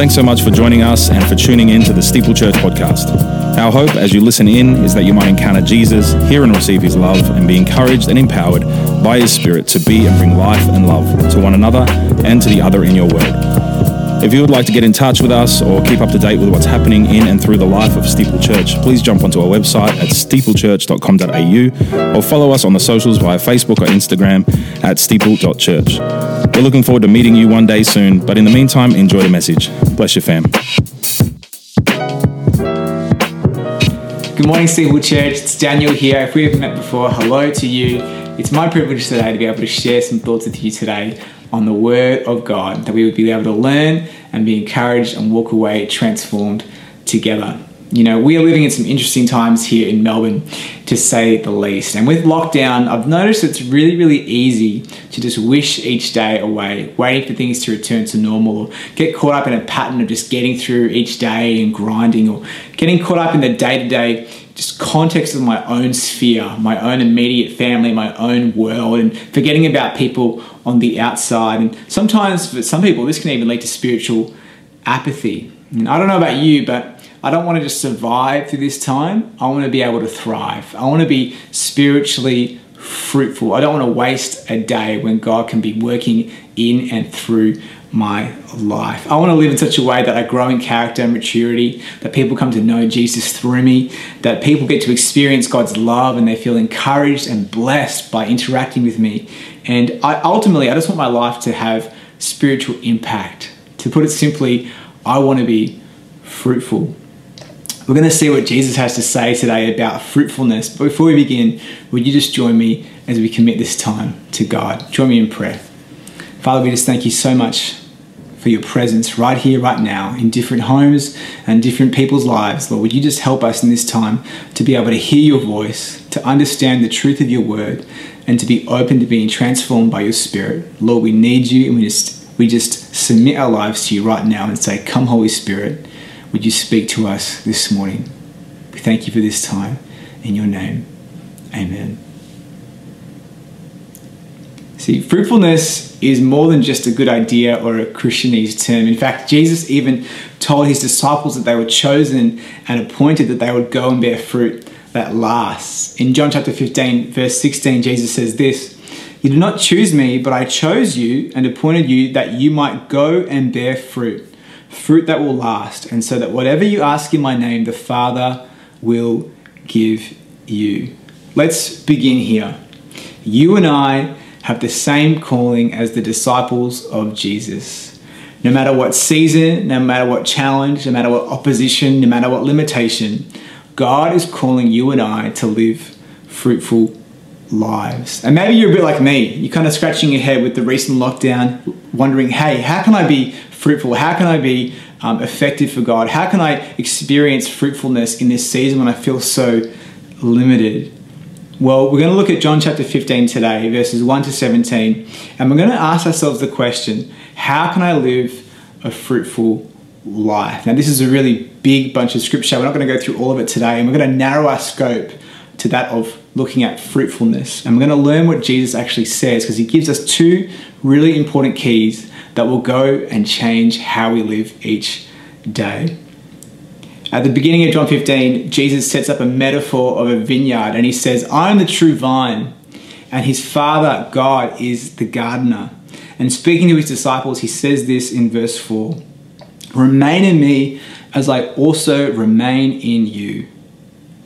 Thanks so much for joining us and for tuning in to the Steeple Church podcast. Our hope as you listen in is that you might encounter Jesus, hear and receive his love, and be encouraged and empowered by his Spirit to be and bring life and love to one another and to the other in your world. If you would like to get in touch with us or keep up to date with what's happening in and through the life of Steeple Church, please jump onto our website at steeplechurch.com.au or follow us on the socials via Facebook or Instagram at steeple.church. We're looking forward to meeting you one day soon, but in the meantime, enjoy the message. Bless your fam. Good morning, Steeple Church. It's Daniel here. If we haven't met before, hello to you. It's my privilege today to be able to share some thoughts with you today on the Word of God, that we would be able to learn and be encouraged and walk away transformed together. You know, we are living in some interesting times here in Melbourne, to say the least. And with lockdown, I've noticed it's really, really easy to just wish each day away, waiting for things to return to normal, or get caught up in a pattern of just getting through each day and grinding, or getting caught up in the day to day just context of my own sphere, my own immediate family, my own world, and forgetting about people on the outside. And sometimes, for some people, this can even lead to spiritual apathy. And I don't know about you, but I don't want to just survive through this time. I want to be able to thrive. I want to be spiritually fruitful. I don't want to waste a day when God can be working in and through my life. I want to live in such a way that I grow in character and maturity, that people come to know Jesus through me, that people get to experience God's love and they feel encouraged and blessed by interacting with me. And I, ultimately, I just want my life to have spiritual impact. To put it simply, I want to be fruitful. We're going to see what Jesus has to say today about fruitfulness. But before we begin, would you just join me as we commit this time to God? Join me in prayer. Father, we just thank you so much for your presence right here, right now, in different homes and different people's lives. Lord, would you just help us in this time to be able to hear your voice, to understand the truth of your word, and to be open to being transformed by your spirit. Lord, we need you and we just we just submit our lives to you right now and say, Come, Holy Spirit would you speak to us this morning? We thank you for this time. In your name, amen. See, fruitfulness is more than just a good idea or a Christianese term. In fact, Jesus even told his disciples that they were chosen and appointed that they would go and bear fruit that lasts. In John chapter 15, verse 16, Jesus says this You did not choose me, but I chose you and appointed you that you might go and bear fruit fruit that will last, and so that whatever you ask in my name, the Father will give you. Let's begin here. You and I have the same calling as the disciples of Jesus. No matter what season, no matter what challenge, no matter what opposition, no matter what limitation, God is calling you and I to live fruitful lives. And maybe you're a bit like me. You're kind of scratching your head with the recent lockdown, wondering, hey, how can I be fruitful? How can I be um, effective for God? How can I experience fruitfulness in this season when I feel so limited? Well, we're going to look at John chapter 15 today, verses 1 to 17, and we're going to ask ourselves the question how can I live a fruitful life? Now, this is a really big bunch of scripture. We're not going to go through all of it today, and we're going to narrow our scope to that of looking at fruitfulness. And we're going to learn what Jesus actually says because he gives us two really important keys that will go and change how we live each day. At the beginning of John 15, Jesus sets up a metaphor of a vineyard and he says, I am the true vine, and his father, God, is the gardener. And speaking to his disciples, he says this in verse 4 Remain in me as I also remain in you.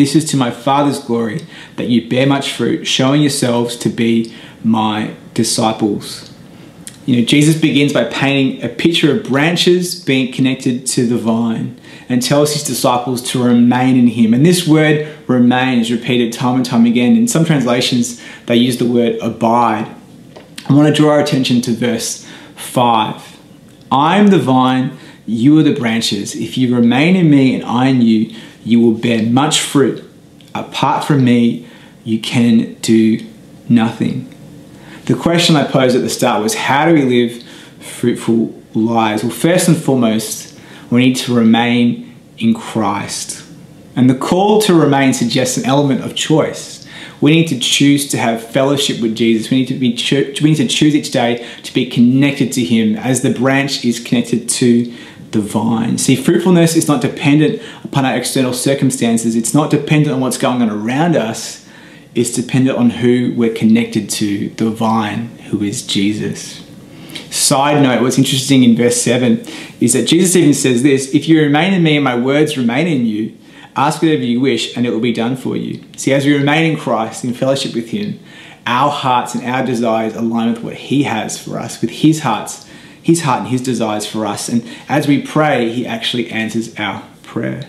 This is to my Father's glory, that you bear much fruit, showing yourselves to be my disciples. You know, Jesus begins by painting a picture of branches being connected to the vine and tells his disciples to remain in him. And this word remain is repeated time and time again. In some translations, they use the word abide. I want to draw our attention to verse 5. I am the vine, You are the branches. If you remain in me and I in you, you will bear much fruit. Apart from me, you can do nothing. The question I posed at the start was how do we live fruitful lives? Well, first and foremost, we need to remain in Christ. And the call to remain suggests an element of choice. We need to choose to have fellowship with Jesus. We need to be we need to choose each day to be connected to him as the branch is connected to the vine. See, fruitfulness is not dependent upon our external circumstances. It's not dependent on what's going on around us. It's dependent on who we're connected to, the vine, who is Jesus. Side note, what's interesting in verse 7 is that Jesus even says this If you remain in me and my words remain in you, ask whatever you wish and it will be done for you. See, as we remain in Christ, in fellowship with Him, our hearts and our desires align with what He has for us, with His hearts, His heart and His desires for us. And as we pray, He actually answers our prayer.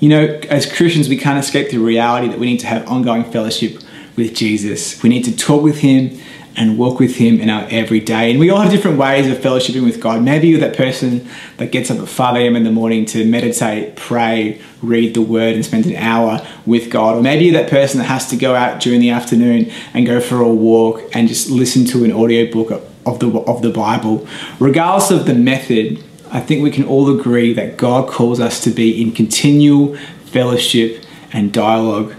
You know, as Christians, we can't escape the reality that we need to have ongoing fellowship with Jesus. We need to talk with Him and walk with Him in our everyday. And we all have different ways of fellowshipping with God. Maybe you're that person that gets up at 5 a.m. in the morning to meditate, pray, read the Word, and spend an hour with God. Or maybe you're that person that has to go out during the afternoon and go for a walk and just listen to an audiobook of the, of the Bible. Regardless of the method, I think we can all agree that God calls us to be in continual fellowship and dialogue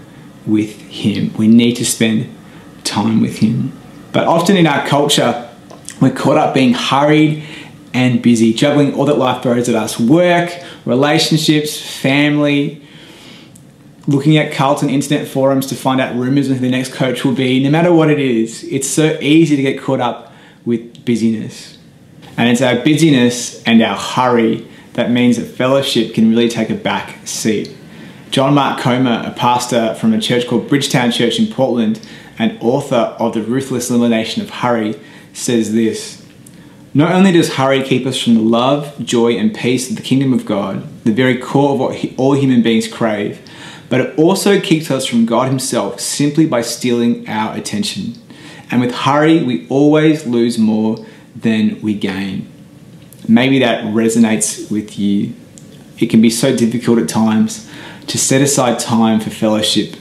with Him. We need to spend time with Him. But often in our culture, we're caught up being hurried and busy, juggling all that life throws at us work, relationships, family, looking at Carlton internet forums to find out rumors of who the next coach will be. No matter what it is, it's so easy to get caught up with busyness. And it's our busyness and our hurry that means that fellowship can really take a back seat. John Mark Comer, a pastor from a church called Bridgetown Church in Portland, and author of The Ruthless Elimination of Hurry, says this Not only does hurry keep us from the love, joy, and peace of the kingdom of God, the very core of what all human beings crave, but it also keeps us from God Himself simply by stealing our attention. And with hurry, we always lose more than we gain. Maybe that resonates with you. It can be so difficult at times to set aside time for fellowship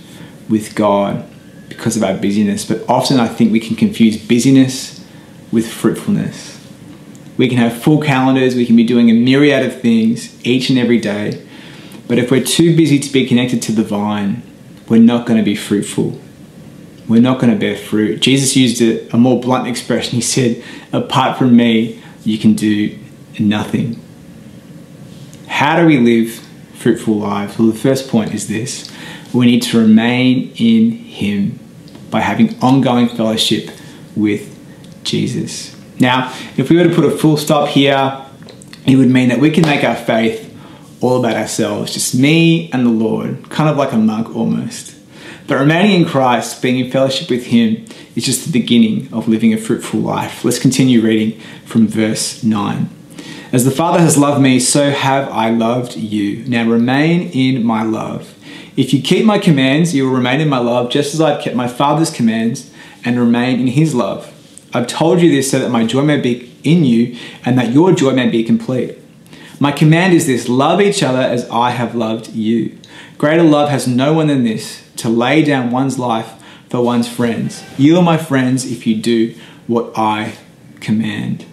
with God because of our busyness, but often I think we can confuse busyness with fruitfulness. We can have full calendars, we can be doing a myriad of things each and every day, but if we're too busy to be connected to the vine, we're not going to be fruitful. We're not going to bear fruit. Jesus used a, a more blunt expression. He said, Apart from me, you can do nothing. How do we live fruitful lives? Well, the first point is this we need to remain in Him by having ongoing fellowship with Jesus. Now, if we were to put a full stop here, it would mean that we can make our faith all about ourselves, just me and the Lord, kind of like a mug almost. But remaining in Christ, being in fellowship with Him, is just the beginning of living a fruitful life. Let's continue reading from verse 9. As the Father has loved me, so have I loved you. Now remain in my love. If you keep my commands, you will remain in my love, just as I've kept my Father's commands and remain in his love. I've told you this so that my joy may be in you and that your joy may be complete. My command is this love each other as I have loved you. Greater love has no one than this to lay down one's life for one's friends. You are my friends if you do what I command.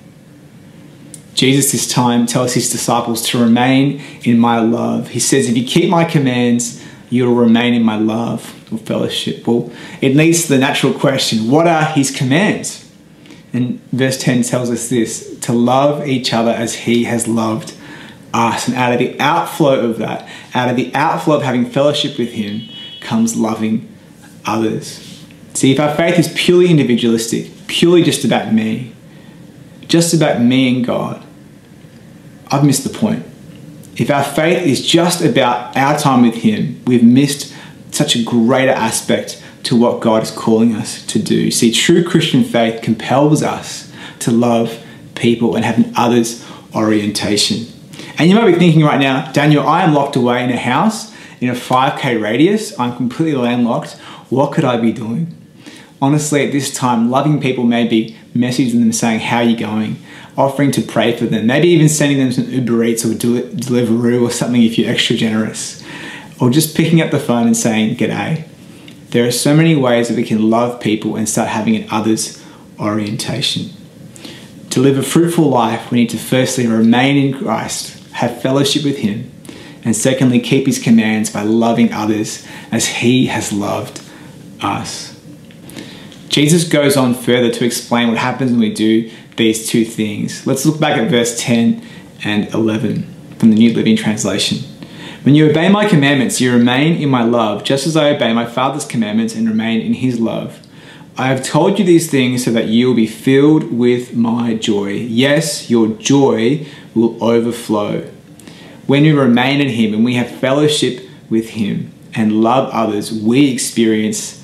Jesus this time tells his disciples to remain in my love. He says, If you keep my commands, you'll remain in my love or fellowship. Well, it leads to the natural question what are his commands? And verse 10 tells us this to love each other as he has loved us. And out of the outflow of that, out of the outflow of having fellowship with him, comes loving others. See, if our faith is purely individualistic, purely just about me, just about me and God, I've missed the point. If our faith is just about our time with Him, we've missed such a greater aspect to what God is calling us to do. See, true Christian faith compels us to love people and have an others orientation. And you might be thinking right now, Daniel, I am locked away in a house in a 5k radius. I'm completely landlocked. What could I be doing? Honestly, at this time, loving people may be messaging them saying, How are you going? Offering to pray for them, maybe even sending them some Uber Eats or Del- Deliveroo or something if you're extra generous. Or just picking up the phone and saying, G'day. There are so many ways that we can love people and start having an others orientation. To live a fruitful life, we need to firstly remain in Christ, have fellowship with Him, and secondly, keep His commands by loving others as He has loved us. Jesus goes on further to explain what happens when we do these two things. Let's look back at verse 10 and 11 from the New Living Translation. When you obey my commandments, you remain in my love, just as I obey my Father's commandments and remain in his love. I have told you these things so that you will be filled with my joy. Yes, your joy will overflow. When we remain in him and we have fellowship with him and love others, we experience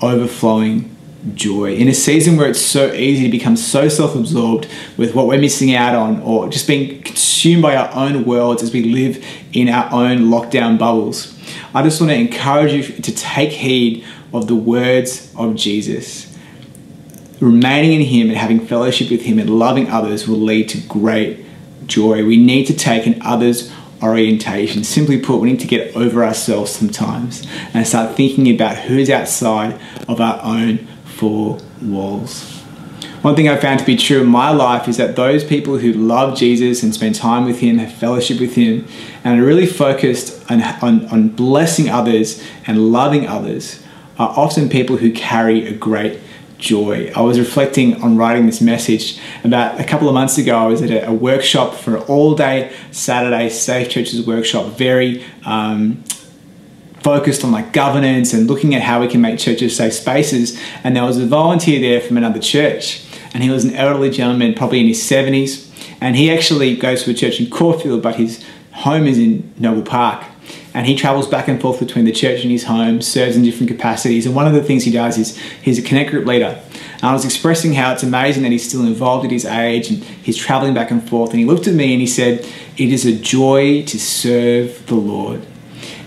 overflowing joy. In a season where it's so easy to become so self absorbed with what we're missing out on or just being consumed by our own worlds as we live in our own lockdown bubbles, I just want to encourage you to take heed of the words of Jesus. Remaining in Him and having fellowship with Him and loving others will lead to great joy. We need to take an others orientation. Simply put, we need to get over ourselves sometimes and start thinking about who's outside of our own four walls. One thing I found to be true in my life is that those people who love Jesus and spend time with Him, have fellowship with Him, and are really focused on, on, on blessing others and loving others are often people who carry a great joy. I was reflecting on writing this message about a couple of months ago. I was at a, workshop for an all day Saturday Safe Churches workshop, very um, focused on like governance and looking at how we can make churches safe spaces. And there was a volunteer there from another church, and he was an elderly gentleman, probably in his 70s. And he actually goes to a church in Caulfield, but his home is in Noble Park. And he travels back and forth between the church and his home, serves in different capacities. And one of the things he does is he's a connect group leader. And I was expressing how it's amazing that he's still involved at his age and he's traveling back and forth. And he looked at me and he said, It is a joy to serve the Lord.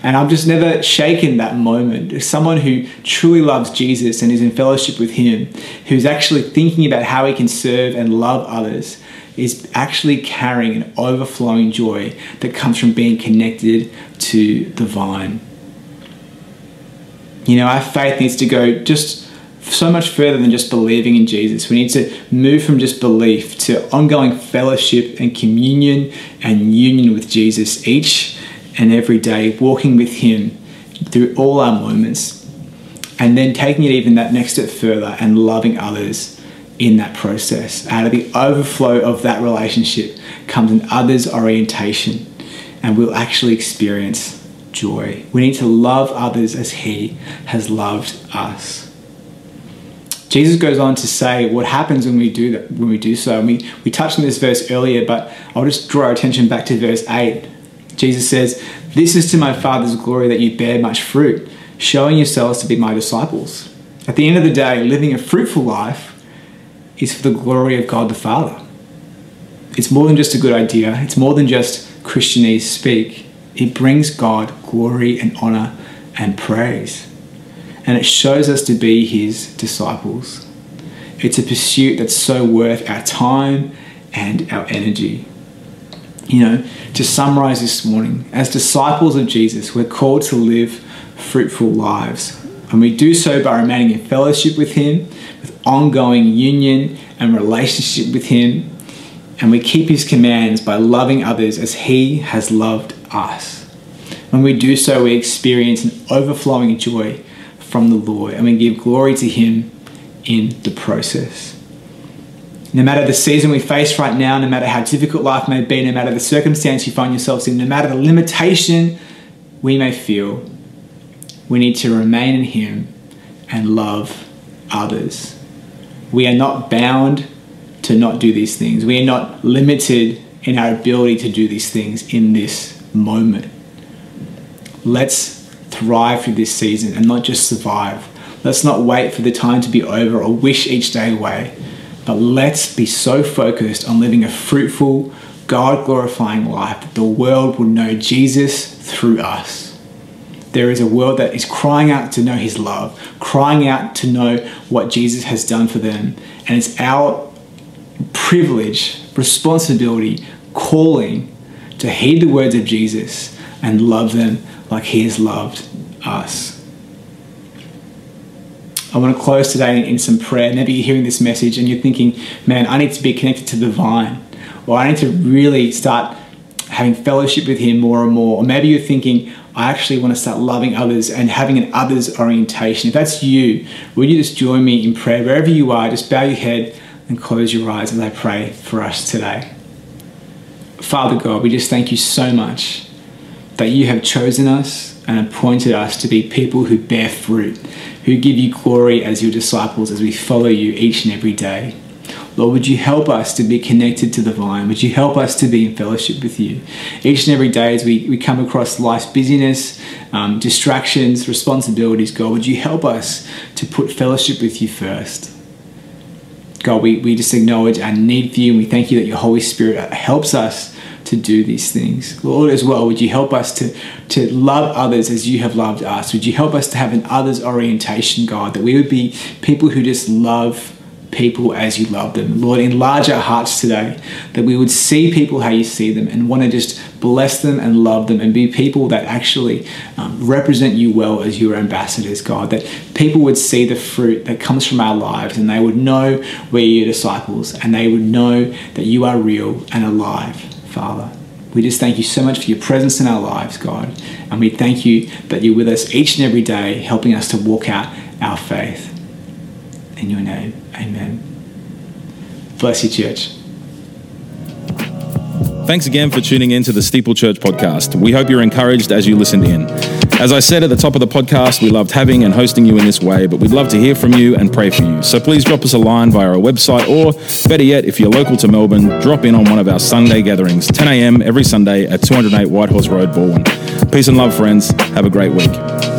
And I've just never shaken that moment. Someone who truly loves Jesus and is in fellowship with Him, who's actually thinking about how he can serve and love others, is actually carrying an overflowing joy that comes from being connected to the vine. You know, our faith needs to go just so much further than just believing in Jesus. We need to move from just belief to ongoing fellowship and communion and union with Jesus each and every day, walking with Him through all our moments, and then taking it even that next step further and loving others in that process. Out of the overflow of that relationship comes an others orientation, and we'll actually experience joy. We need to love others as He has loved us. Jesus goes on to say what happens when we do that when we do so. And we, we touched on this verse earlier, but I'll just draw our attention back to verse 8. Jesus says, This is to my Father's glory that you bear much fruit, showing yourselves to be my disciples. At the end of the day, living a fruitful life is for the glory of God the Father. It's more than just a good idea, it's more than just Christianese speak. It brings God glory and honor and praise. And it shows us to be his disciples. It's a pursuit that's so worth our time and our energy. You know, to summarize this morning, as disciples of Jesus, we're called to live fruitful lives. And we do so by remaining in fellowship with Him, with ongoing union and relationship with Him. And we keep His commands by loving others as He has loved us. When we do so, we experience an overflowing joy from the Lord and we give glory to Him in the process. No matter the season we face right now, no matter how difficult life may be, no matter the circumstance you find yourselves in, no matter the limitation we may feel, we need to remain in Him and love others. We are not bound to not do these things. We are not limited in our ability to do these things in this moment. Let's thrive through this season and not just survive. Let's not wait for the time to be over or wish each day away, but let's be so focused on living a fruitful, God glorifying life that the world will know Jesus through us. There is a world that is crying out to know His love, crying out to know what Jesus has done for them. And it's our privilege, responsibility, calling to heed the words of Jesus and love them like He has loved us. I want to close today in some prayer. Maybe you're hearing this message and you're thinking, man, I need to be connected to the vine, or I need to really start having fellowship with Him more and more. Or maybe you're thinking, I actually want to start loving others and having an others orientation. If that's you, will you just join me in prayer? Wherever you are, just bow your head and close your eyes as I pray for us today. Father God, we just thank you so much that you have chosen us and appointed us to be people who bear fruit, who give you glory as your disciples as we follow you each and every day. Lord, would you help us to be connected to the vine? Would you help us to be in fellowship with you? Each and every day as we, we come across life's busyness, um, distractions, responsibilities, God, would you help us to put fellowship with you first? God, we, we just acknowledge our need for you and we thank you that your Holy Spirit helps us to do these things. Lord, as well, would you help us to, to love others as you have loved us? Would you help us to have an others orientation, God, that we would be people who just love people as you love them. Lord, enlarge our hearts today that we would see people how you see them and want to just bless them and love them and be people that actually um, represent you well as your ambassadors, God. That people would see the fruit that comes from our lives and they would know we're your disciples and they would know that you are real and alive, Father. We just thank you so much for your presence in our lives, God. And we thank you that you're with us each and every day, helping us to walk out our faith. In your name, amen. Bless you, church. Thanks again for tuning in to the Steeple Church podcast. We hope you're encouraged as you listened in. As I said at the top of the podcast, we loved having and hosting you in this way, but we'd love to hear from you and pray for you. So please drop us a line via our website, or better yet, if you're local to Melbourne, drop in on one of our Sunday gatherings, 10 a.m. every Sunday at 208 Whitehorse Road, Balwyn. Peace and love, friends. Have a great week.